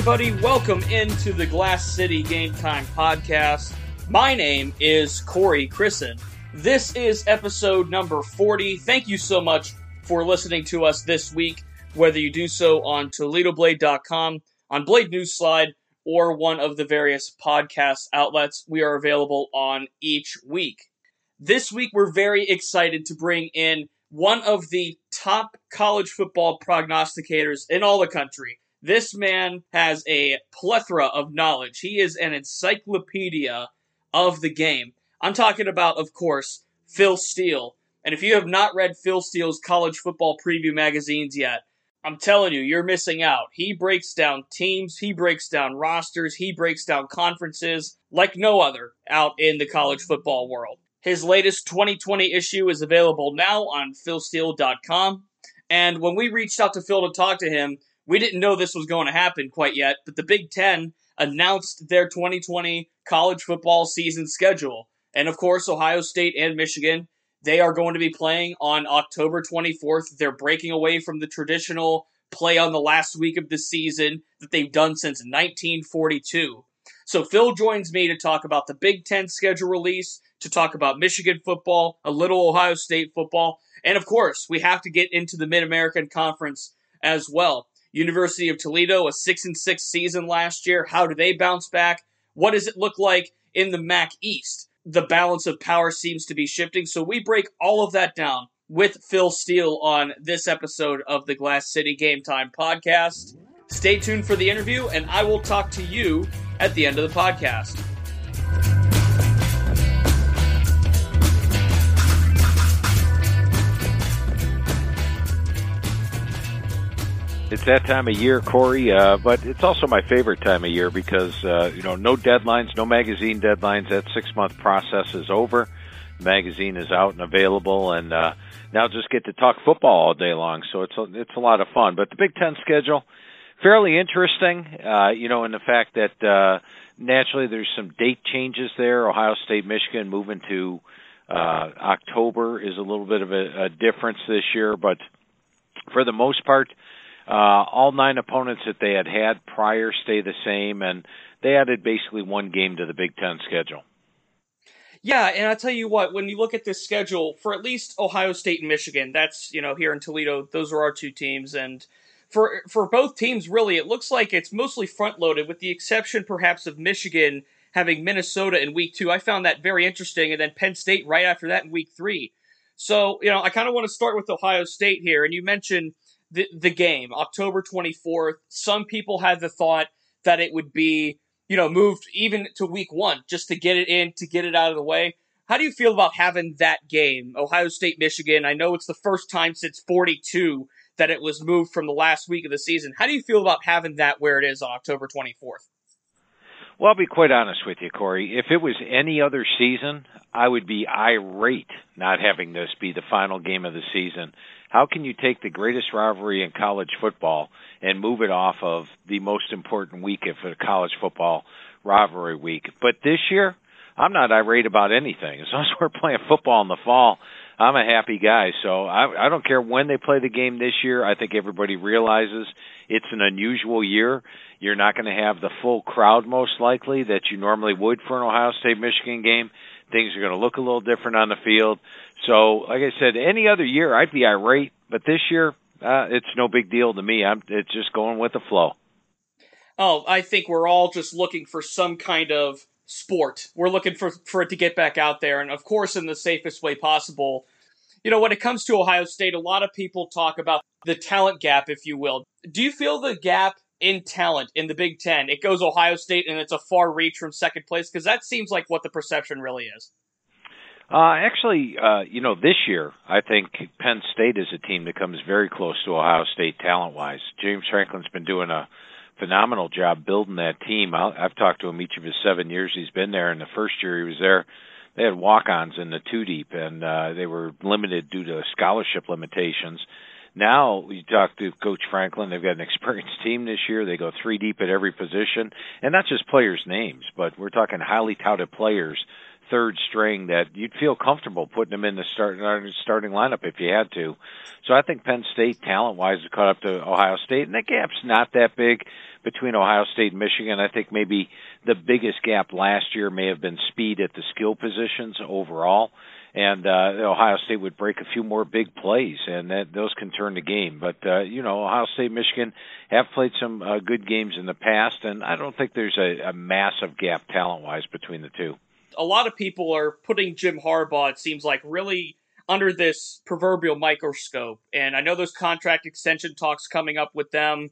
everybody. Welcome into the Glass City Game Time podcast. My name is Corey Christen. This is episode number 40. Thank you so much for listening to us this week, whether you do so on ToledoBlade.com, on Blade News Slide, or one of the various podcast outlets. We are available on each week. This week, we're very excited to bring in one of the top college football prognosticators in all the country. This man has a plethora of knowledge. He is an encyclopedia of the game. I'm talking about, of course, Phil Steele. And if you have not read Phil Steele's college football preview magazines yet, I'm telling you, you're missing out. He breaks down teams, he breaks down rosters, he breaks down conferences like no other out in the college football world. His latest 2020 issue is available now on philsteele.com. And when we reached out to Phil to talk to him, we didn't know this was going to happen quite yet, but the Big Ten announced their 2020 college football season schedule. And of course, Ohio State and Michigan, they are going to be playing on October 24th. They're breaking away from the traditional play on the last week of the season that they've done since 1942. So Phil joins me to talk about the Big Ten schedule release, to talk about Michigan football, a little Ohio State football, and of course, we have to get into the Mid American Conference as well. University of Toledo, a six and six season last year. How do they bounce back? What does it look like in the MAC East? The balance of power seems to be shifting. So we break all of that down with Phil Steele on this episode of the Glass City Game Time podcast. Stay tuned for the interview, and I will talk to you at the end of the podcast. It's that time of year, Corey, uh, but it's also my favorite time of year because, uh, you know, no deadlines, no magazine deadlines. That six month process is over. The magazine is out and available, and uh, now just get to talk football all day long. So it's a, it's a lot of fun. But the Big Ten schedule, fairly interesting, uh, you know, in the fact that uh, naturally there's some date changes there. Ohio State, Michigan moving to uh, October is a little bit of a, a difference this year, but for the most part, Uh, all nine opponents that they had had prior stay the same, and they added basically one game to the Big Ten schedule. Yeah, and I'll tell you what, when you look at this schedule, for at least Ohio State and Michigan, that's, you know, here in Toledo, those are our two teams. And for for both teams, really, it looks like it's mostly front loaded, with the exception perhaps of Michigan having Minnesota in week two. I found that very interesting, and then Penn State right after that in week three. So, you know, I kind of want to start with Ohio State here. And you mentioned the, the game, October 24th. Some people had the thought that it would be, you know, moved even to week one just to get it in, to get it out of the way. How do you feel about having that game, Ohio State, Michigan? I know it's the first time since 42 that it was moved from the last week of the season. How do you feel about having that where it is on October 24th? Well, I'll be quite honest with you, Corey. If it was any other season, I would be irate not having this be the final game of the season. How can you take the greatest rivalry in college football and move it off of the most important week of a college football rivalry week? But this year, I'm not irate about anything. As long as we're playing football in the fall, I'm a happy guy. So I, I don't care when they play the game this year. I think everybody realizes it's an unusual year. You're not going to have the full crowd most likely that you normally would for an Ohio State Michigan game. Things are going to look a little different on the field. So, like I said, any other year I'd be irate, but this year uh, it's no big deal to me. I'm it's just going with the flow. Oh, I think we're all just looking for some kind of sport. We're looking for for it to get back out there, and of course, in the safest way possible. You know, when it comes to Ohio State, a lot of people talk about the talent gap, if you will. Do you feel the gap in talent in the Big Ten? It goes Ohio State, and it's a far reach from second place because that seems like what the perception really is. Uh, actually, uh, you know, this year I think Penn State is a team that comes very close to Ohio State talent-wise. James Franklin's been doing a phenomenal job building that team. i I've talked to him each of his seven years he's been there, and the first year he was there, they had walk-ons in the two deep, and uh, they were limited due to scholarship limitations. Now you talk to Coach Franklin; they've got an experienced team this year. They go three deep at every position, and not just players' names, but we're talking highly touted players third string that you'd feel comfortable putting them in the start, uh, starting lineup if you had to. So I think Penn State, talent wise, has caught up to Ohio State, and the gap's not that big between Ohio State and Michigan. I think maybe the biggest gap last year may have been speed at the skill positions overall and uh, Ohio State would break a few more big plays, and that those can turn the game. But uh, you know, Ohio State, Michigan have played some uh, good games in the past, and I don't think there's a, a massive gap talent-wise between the two. A lot of people are putting Jim Harbaugh. It seems like really under this proverbial microscope, and I know those contract extension talks coming up with them.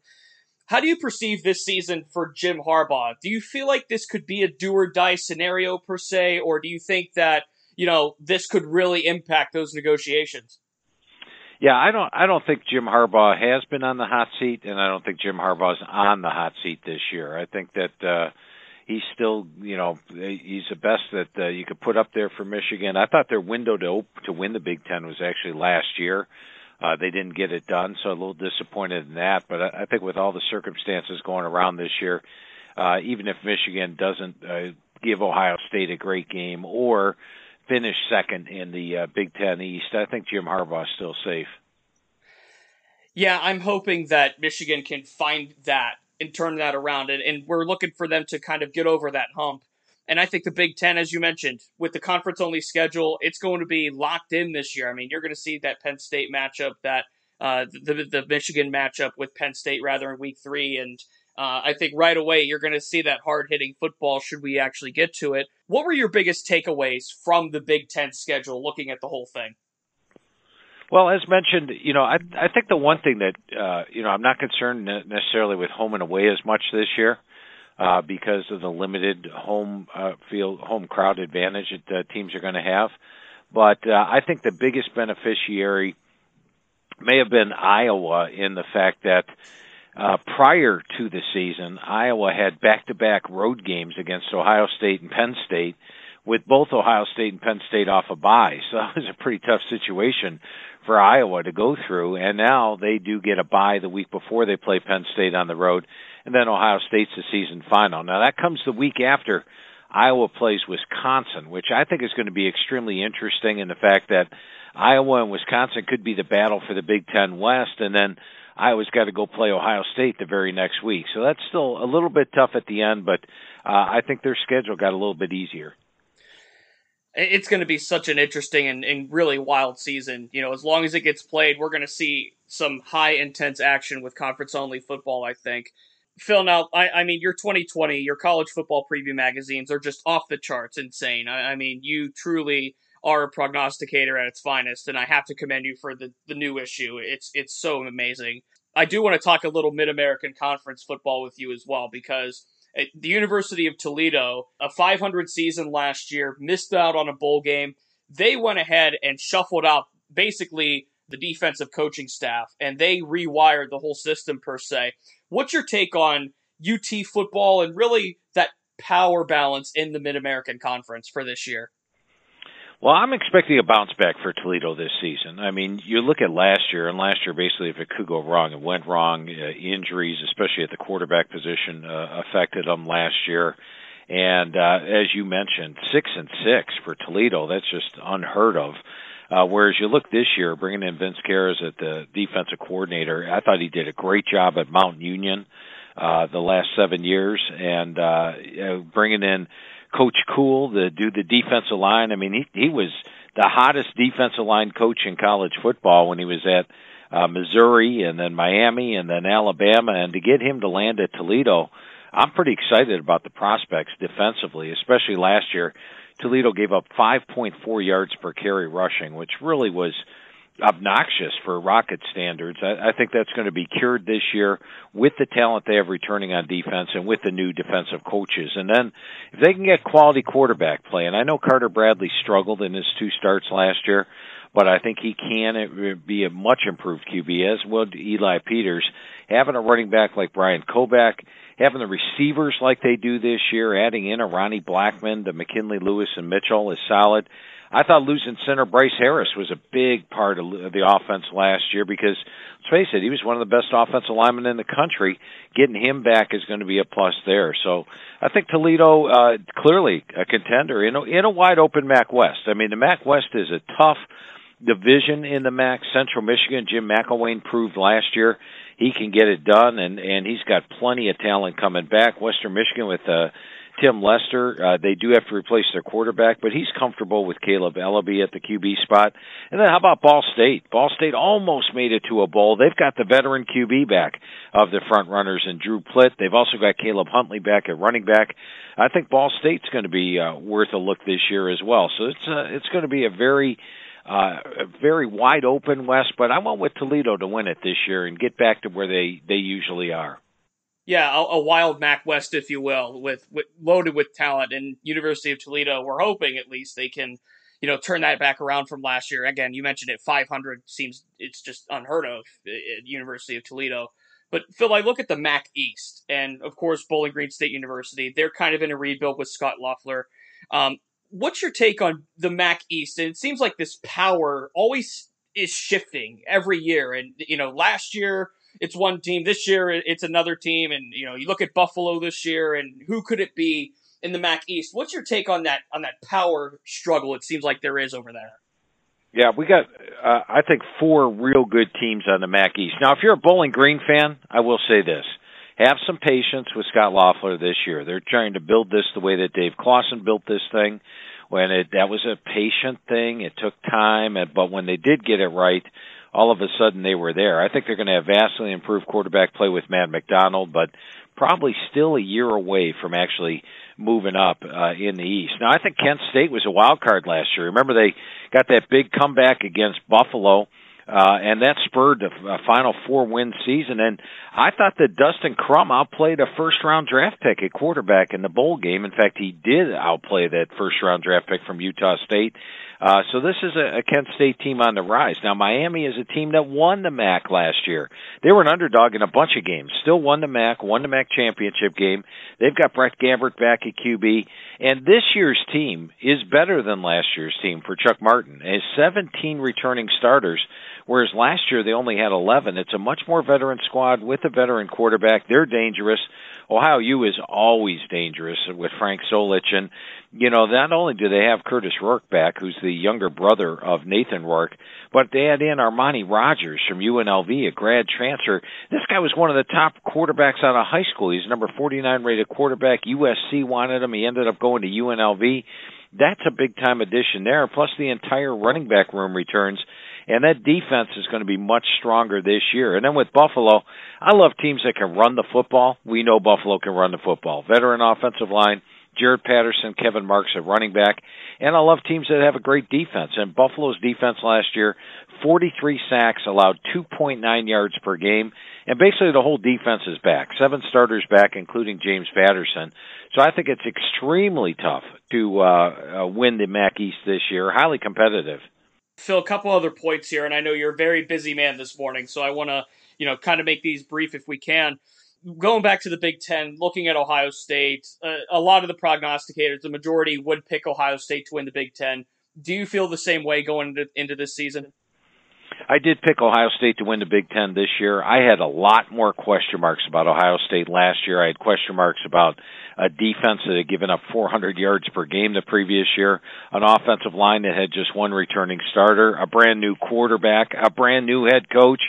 How do you perceive this season for Jim Harbaugh? Do you feel like this could be a do or die scenario per se, or do you think that you know, this could really impact those negotiations. Yeah, I don't I don't think Jim Harbaugh has been on the hot seat and I don't think Jim Harbaugh's on the hot seat this year. I think that uh he's still, you know, he's the best that uh, you could put up there for Michigan. I thought their window to to win the Big 10 was actually last year. Uh they didn't get it done, so a little disappointed in that, but I, I think with all the circumstances going around this year, uh even if Michigan doesn't uh, give Ohio State a great game or finish second in the uh, Big Ten East, I think Jim Harbaugh is still safe. Yeah, I'm hoping that Michigan can find that and turn that around, and, and we're looking for them to kind of get over that hump. And I think the Big Ten, as you mentioned, with the conference only schedule, it's going to be locked in this year. I mean, you're going to see that Penn State matchup, that uh, the the Michigan matchup with Penn State rather in Week Three, and uh, I think right away you're going to see that hard hitting football should we actually get to it. What were your biggest takeaways from the Big Ten schedule looking at the whole thing? Well, as mentioned, you know, I I think the one thing that uh, you know I'm not concerned necessarily with home and away as much this year uh, because of the limited home uh, field home crowd advantage that uh, teams are going to have. But uh, I think the biggest beneficiary may have been Iowa in the fact that uh, prior to the season, Iowa had back-to-back road games against Ohio State and Penn State, with both Ohio State and Penn State off a bye. So that was a pretty tough situation for Iowa to go through. And now they do get a bye the week before they play Penn State on the road, and then Ohio State's the season final. Now that comes the week after Iowa plays Wisconsin, which I think is going to be extremely interesting in the fact that Iowa and Wisconsin could be the battle for the Big Ten West, and then Iowa's got to go play Ohio State the very next week. So that's still a little bit tough at the end, but uh, I think their schedule got a little bit easier. It's going to be such an interesting and, and really wild season. You know, as long as it gets played, we're going to see some high intense action with conference only football, I think. Phil, now, I, I, mean, your 2020, your college football preview magazines are just off the charts insane. I, I, mean, you truly are a prognosticator at its finest, and I have to commend you for the, the new issue. It's it's so amazing. I do want to talk a little Mid American Conference football with you as well because eh, the University of Toledo, a 500 season last year, missed out on a bowl game. They went ahead and shuffled out basically the defensive coaching staff and they rewired the whole system per se. What's your take on UT football and really that power balance in the Mid American Conference for this year? Well, I'm expecting a bounce back for Toledo this season. I mean, you look at last year, and last year, basically, if it could go wrong, it went wrong. Uh, injuries, especially at the quarterback position, uh, affected them last year. And uh, as you mentioned, six and six for Toledo. That's just unheard of. Uh, whereas you look this year, bringing in Vince Kehres at the defensive coordinator, I thought he did a great job at Mount Union uh, the last seven years, and uh, bringing in Coach Cool to do the defensive line. I mean, he he was the hottest defensive line coach in college football when he was at uh, Missouri and then Miami and then Alabama, and to get him to land at Toledo, I'm pretty excited about the prospects defensively, especially last year. Toledo gave up 5.4 yards per carry rushing, which really was obnoxious for Rocket standards. I, I think that's going to be cured this year with the talent they have returning on defense and with the new defensive coaches. And then if they can get quality quarterback play, and I know Carter Bradley struggled in his two starts last year, but I think he can it be a much improved QB as will Eli Peters. having a running back like Bryant Koback, having the receivers like they do this year, adding in a Ronnie Blackman to McKinley Lewis and Mitchell is solid. I thought losing center Bryce Harris was a big part of the offense last year because let's face it, he was one of the best offensive linemen in the country. Getting him back is going to be a plus there. So I think Toledo uh, clearly a contender in a, in a wide open MAC West. I mean, the MAC West is a tough division in the MAC. Central Michigan, Jim McElwain proved last year he can get it done, and and he's got plenty of talent coming back. Western Michigan with uh, Tim Lester. Uh, they do have to replace their quarterback, but he's comfortable with Kaleb Eleby at the QB spot. And then how about Ball State? Ball State almost made it to a bowl. They've got the veteran QB back of the front runners and Drew Plitt. They've also got Caleb Huntley back at running back. I think Ball State's going to be uh, worth a look this year as well. So it's uh, it's going to be a very uh, very wide open West, but I went with Toledo to win it this year and get back to where they they usually are yeah, a, a, wild MAC West, if you will, with, with loaded with talent. And University of Toledo, we're hoping at least they can, you know, turn that back around from last year. Again, you mentioned it, 500 seems it's just unheard of at University of Toledo. But Phil, I look at the MAC East, and of course, Bowling Green State University. They're kind of in a rebuild with Scott Loeffler. Um, what's your take on the MAC East? And it seems like this power always is shifting every year. And you know, last year it's one team. This year it's another team, and you know you look at Buffalo this year, and who could it be in the MAC East? What's your take on that on that power struggle? It seems like there is over there. Yeah, we got uh, I think four real good teams on the MAC East. Now, if you're a Bowling Green fan, I will say this: have some patience with Scott Loeffler this year. They're trying to build this the way that Dave Clawson built this thing. When it that was a patient thing, it took time, but when they did get it right, all of a sudden they were there. I think they're going to have vastly improved quarterback play with Matt McDonald, but probably still a year away from actually moving up uh, in the East. Now, I think Kent State was a wild card last year. Remember, they got that big comeback against Buffalo uh, and that spurred a final four win season. And I thought that Dustin Crum outplayed a first round draft pick at quarterback in the bowl game. In fact, he did outplay that first round draft pick from Utah State. Uh, so this is a, a Kent State team on the rise. Now Miami is a team that won the MAC last year. They were an underdog in a bunch of games. Still won the MAC, won the MAC championship game. They've got Brett Gabbert back at QB. And this year's team is better than last year's team for Chuck Martin. Has 17 returning starters whereas last year they only had 11. It's a much more veteran squad with a veteran quarterback. They're dangerous. Ohio U is always dangerous with Frank Solich, and you know not only do they have Curtis Rourke back, who's the younger brother of Nathan Rourke, but they had in Armani Rogers from UNLV, a grad transfer. This guy was one of the top quarterbacks out of high school. He's number 49 rated quarterback. USC wanted him. He ended up going to UNLV. That's a big time addition there. Plus the entire running back room returns and that defense is going to be much stronger this year. And then with Buffalo, I love teams that can run the football. We know Buffalo can run the football. Veteran offensive line, Jaret Patterson, Kevin Marks at running back, and I love teams that have a great defense. And Buffalo's defense last year, 43 sacks, allowed 2.9 yards per game, and basically the whole defense is back. Seven starters back, including James Patterson. So I think it's extremely tough to uh, uh, win the MAC East this year. Highly competitive. Phil, a couple other points here, and I know you're a very busy man this morning, so I want to, you know, kind of make these brief if we can. Going back to the Big Ten, looking at Ohio State, uh, a lot of the prognosticators, the majority would pick Ohio State to win the Big Ten. Do you feel the same way going into, into this season? I did pick Ohio State to win the Big Ten this year. I had a lot more question marks about Ohio State last year. I had question marks about a defense that had given up 400 yards per game the previous year, an offensive line that had just one returning starter, a brand new quarterback, a brand new head coach.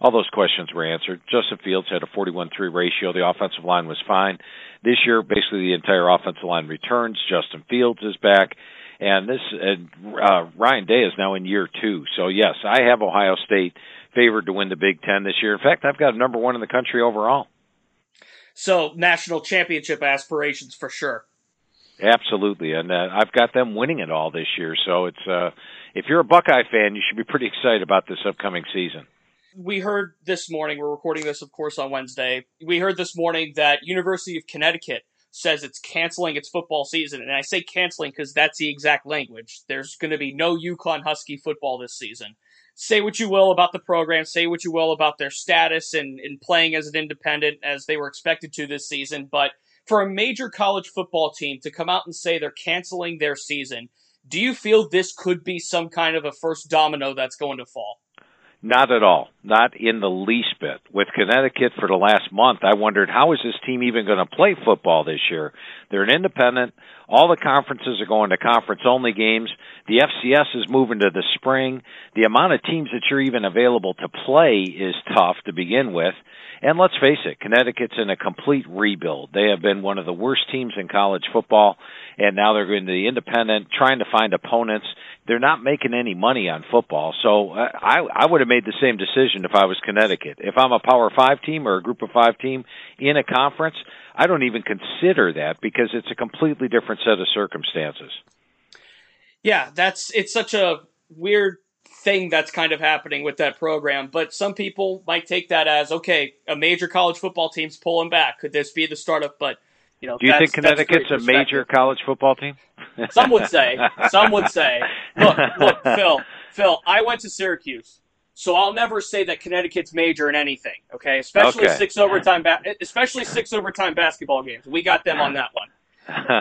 All those questions were answered. Justin Fields had a 41-3 ratio. The offensive line was fine. This year, basically the entire offensive line returns. Justin Fields is back and this uh, Ryan Day is now in year two. So yes, I have Ohio State favored to win the Big Ten this year. In fact, I've got number one in the country overall. So national championship aspirations for sure. Absolutely, and uh, I've got them winning it all this year. So it's uh, if you're a Buckeye fan, you should be pretty excited about this upcoming season. We heard this morning. We're recording this, of course, on Wednesday. We heard this morning that University of Connecticut says it's canceling its football season. And I say canceling because that's the exact language. There's going to be no UConn Husky football this season. say what you will about the program, say what you will about their status and, and playing as an independent as they were expected to this season, but for a major college football team to come out and say they're canceling their season, do you feel this could be some kind of a first domino that's going to fall? Not at all. Not in the least bit. With Connecticut for the last month, I wondered how is this team even going to play football this year? They're an independent. All the conferences are going to conference only games. The FCS is moving to the spring. The amount of teams that you're even available to play is tough to begin with. And let's face it, Connecticut's in a complete rebuild. They have been one of the worst teams in college football, and now they're going to the independent, trying to find opponents. They're not making any money on football, so uh, I I would have made the same decision if I was Connecticut. If I'm a Power Five team or a Group of Five team in a conference, I don't even consider that because it's a completely different set of circumstances. Yeah, that's it's such a weird thing that's kind of happening with that program. But some people might take that as okay, a major college football team's pulling back. Could this be the start of? But you know, do you think Connecticut's a major college football team? some would say. Some would say. Look, look, Phil, Phil. I went to Syracuse. So I'll never say that Connecticut's major in anything, okay? Especially okay. six overtime, ba- especially six overtime basketball games. We got them on that one.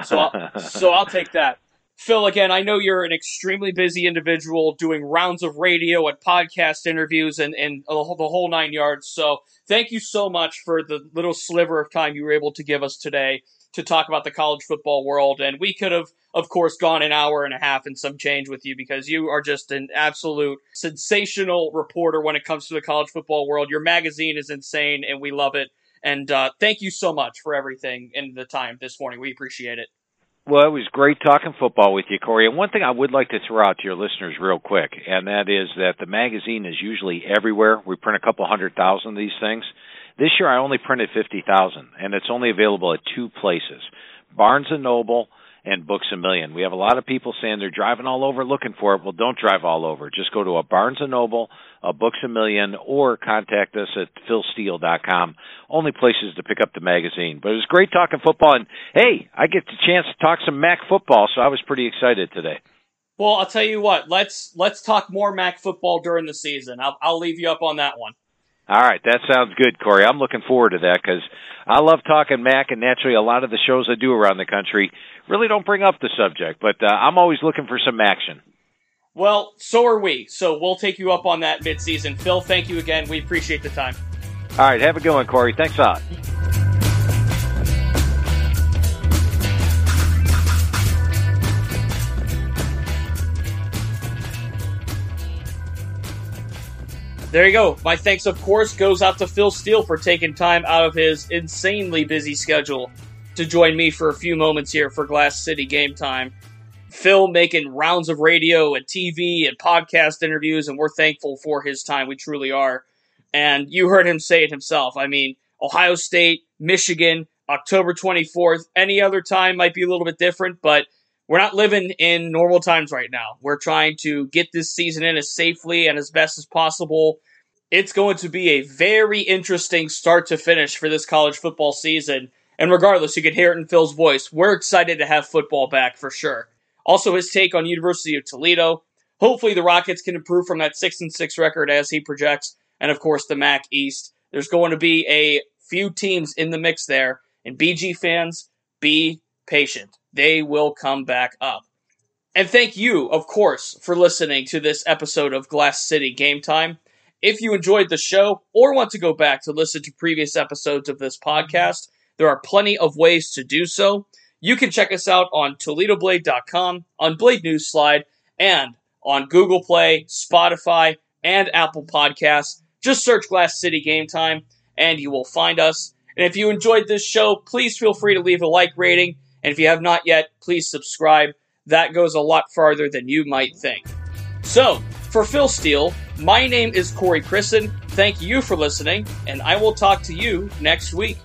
So I'll, so I'll take that. Phil, again, I know you're an extremely busy individual doing rounds of radio and podcast interviews and, and the whole nine yards. So thank you so much for the little sliver of time you were able to give us today to talk about the college football world. And we could have, of course, gone an hour and a half and some change with you because you are just an absolute sensational reporter when it comes to the college football world. Your magazine is insane and we love it. And uh, thank you so much for everything and the time this morning. We appreciate it. Well, it was great talking football with you, Corey. And one thing I would like to throw out to your listeners real quick, and that is that the magazine is usually everywhere. We print a couple hundred thousand of these things. This year I only printed 50,000, and it's only available at two places. Barnes & Noble and Books a Million. We have a lot of people saying they're driving all over looking for it. Well, don't drive all over. Just go to a Barnes & Noble, a Books a Million, or contact us at philsteele.com. Only places to pick up the magazine. But it was great talking football. And hey, I get the chance to talk some MAC football, so I was pretty excited today. Well, I'll tell you what. Let's let's talk more MAC football during the season. I'll, I'll leave you up on that one. All right, that sounds good, Corey. I'm looking forward to that because I love talking MAC, and naturally, a lot of the shows I do around the country really don't bring up the subject. But uh, I'm always looking for some action. Well, so are we. So we'll take you up on that midseason. Phil, thank you again. We appreciate the time. All right, have a good one, Corey. Thanks a lot. There you go. My thanks, of course, goes out to Phil Steele for taking time out of his insanely busy schedule to join me for a few moments here for Glass City Game Time. Phil making rounds of radio and TV and podcast interviews, and we're thankful for his time. We truly are. And you heard him say it himself. I mean, Ohio State, Michigan, October 24th. Any other time might be a little bit different, but we're not living in normal times right now. We're trying to get this season in as safely and as best as possible. It's going to be a very interesting start to finish for this college football season. And regardless, you can hear it in Phil's voice. We're excited to have football back for sure. Also, his take on University of Toledo. Hopefully, the Rockets can improve from that six and six record as he projects, and of course, the MAC East. There's going to be a few teams in the mix there, and BG fans, be patient. They will come back up. And thank you, of course, for listening to this episode of Glass City Game Time. If you enjoyed the show or want to go back to listen to previous episodes of this podcast, there are plenty of ways to do so. You can check us out on ToledoBlade.com, on Blade News Slide, and on Google Play, Spotify, and Apple Podcasts. Just search Glass City Game Time, and you will find us. And if you enjoyed this show, please feel free to leave a like rating and if you have not yet, please subscribe. That goes a lot farther than you might think. So, for Phil Steele, my name is Corey Christen. Thank you for listening, and I will talk to you next week.